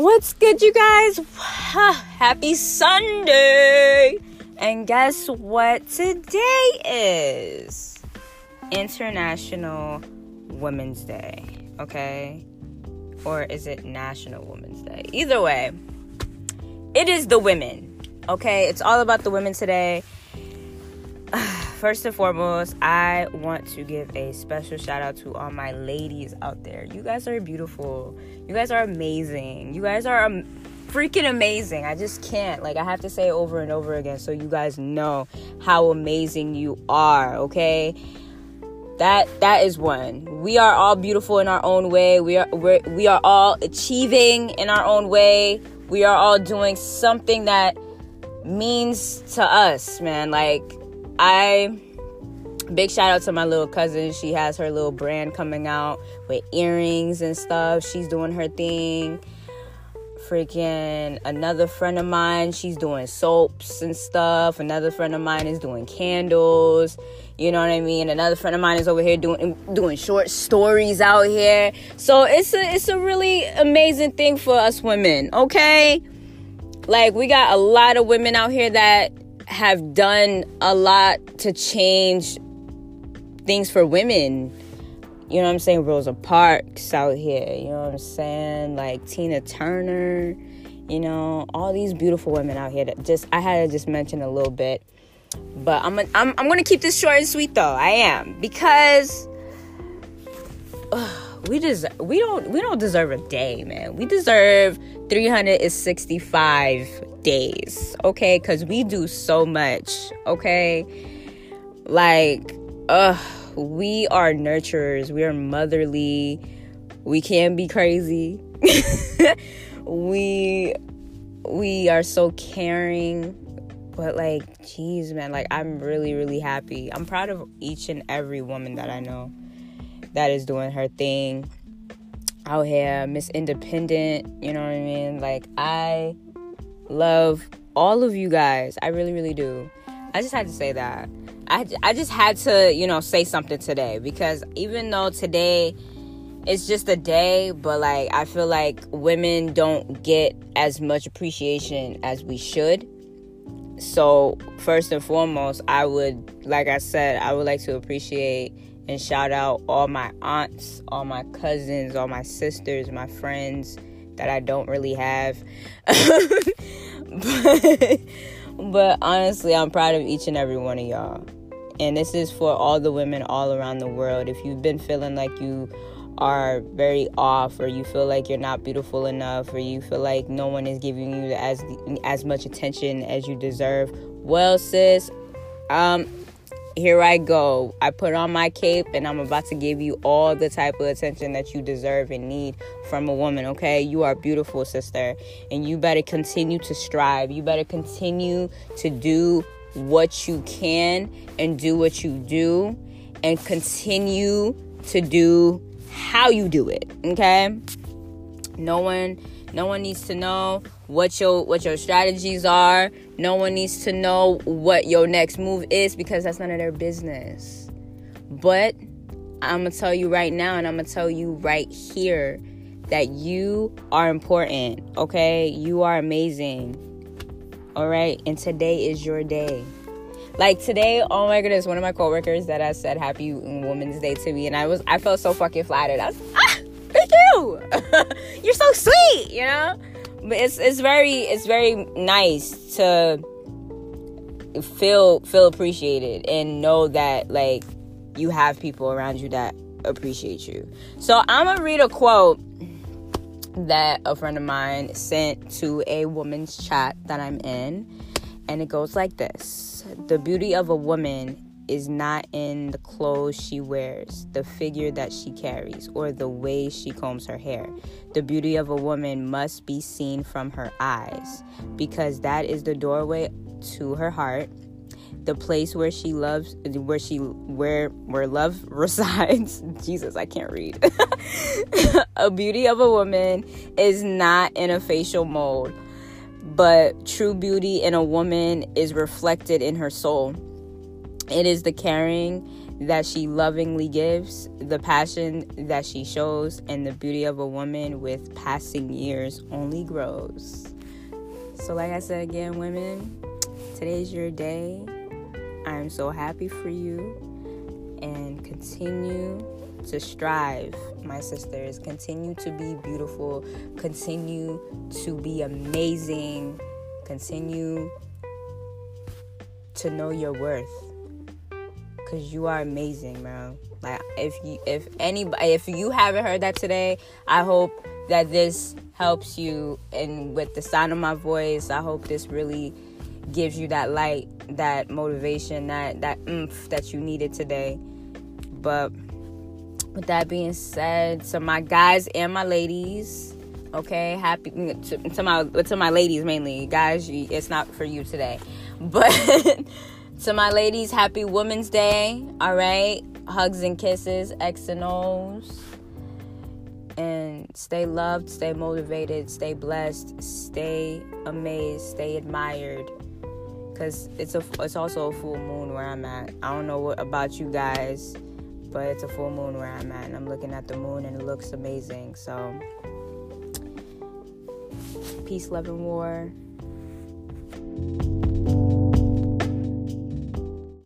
What's good, you guys? Happy Sunday! And guess what today is? International Women's Day, okay? Or is it National Women's Day? Either way, it is the women, okay? It's all about the women today. First and foremost, I want to give a special shout out to all my ladies out there. You guys are beautiful. You guys are amazing. You guys are um, freaking amazing. I just can't. Like, I have to say over and over again so you guys know how amazing you are, okay? That that is one. We are all beautiful in our own way. We are we're, we are all achieving in our own way. We are all doing something that means to us, man. Like I big shout out to my little cousin. She has her little brand coming out with earrings and stuff. She's doing her thing. Freaking another friend of mine, she's doing soaps and stuff. Another friend of mine is doing candles. You know what I mean? Another friend of mine is over here doing doing short stories out here. So it's a it's a really amazing thing for us women, okay? Like we got a lot of women out here that have done a lot to change things for women. You know what I'm saying? Rosa Parks out here. You know what I'm saying? Like Tina Turner. You know, all these beautiful women out here that just I had to just mention a little bit. But I'm I'm I'm gonna keep this short and sweet though. I am because we just we don't we don't deserve a day, man. We deserve 365 days, okay? Because we do so much, okay? Like, ugh, we are nurturers, we are motherly, we can be crazy. we we are so caring but like jeez man like i'm really really happy i'm proud of each and every woman that i know that is doing her thing out here miss independent you know what i mean like i love all of you guys. I really really do. I just had to say that. I, I just had to, you know, say something today because even though today it's just a day, but like I feel like women don't get as much appreciation as we should. So, first and foremost, I would, like I said, I would like to appreciate and shout out all my aunts, all my cousins, all my sisters, my friends that I don't really have. but, but honestly, I'm proud of each and every one of y'all. And this is for all the women all around the world. If you've been feeling like you are very off or you feel like you're not beautiful enough or you feel like no one is giving you as as much attention as you deserve, well sis, um here I go. I put on my cape and I'm about to give you all the type of attention that you deserve and need from a woman, okay? You are beautiful, sister, and you better continue to strive. You better continue to do what you can and do what you do and continue to do how you do it okay no one no one needs to know what your what your strategies are. No one needs to know what your next move is because that's none of their business. But i'm gonna tell you right now and i'm gonna tell you right here that you are important okay? You are amazing all right and today is your day. Like today, oh my goodness, one of my coworkers that I said Happy Women's Day to me, and I was I felt so fucking flattered. I was you, you're so sweet, you know. But it's it's very it's very nice to feel feel appreciated and know that like you have people around you that appreciate you. So I'm gonna read a quote that a friend of mine sent to a woman's chat that I'm in and it goes like this The beauty of a woman is not in the clothes she wears, the figure that she carries, or the way she combs her hair. The beauty of a woman must be seen from her eyes, because that is the doorway to her heart, the place where she loves, where she, where, where love resides. Jesus, I can't read. a beauty of a woman is not in a facial mold but true beauty in a woman is reflected in her soul. It is the caring that she lovingly gives, the passion that she shows, and the beauty of a woman with passing years only grows. So, like I said again, women, today's your day. I'm so happy for you and continue to strive, my sisters. Continue to be beautiful. Continue to be amazing. Continue to know your worth because you are amazing, bro. Like if you if anybody if you haven't heard that today, I hope that this helps you and with the sound of my voice, I hope this really gives you that light, that motivation, that that oomph that you needed today. But with that being said, to my guys and my ladies, okay, happy to, to my to my ladies mainly, guys, it's not for you today, but. To my ladies, happy Women's Day. All right. Hugs and kisses, X and O's. And stay loved, stay motivated, stay blessed, stay amazed, stay admired. Cause it's a it's also a full moon where I'm at. I don't know what about you guys, but it's a full moon where I'm at, and I'm looking at the moon and it looks amazing. So peace, love, and war.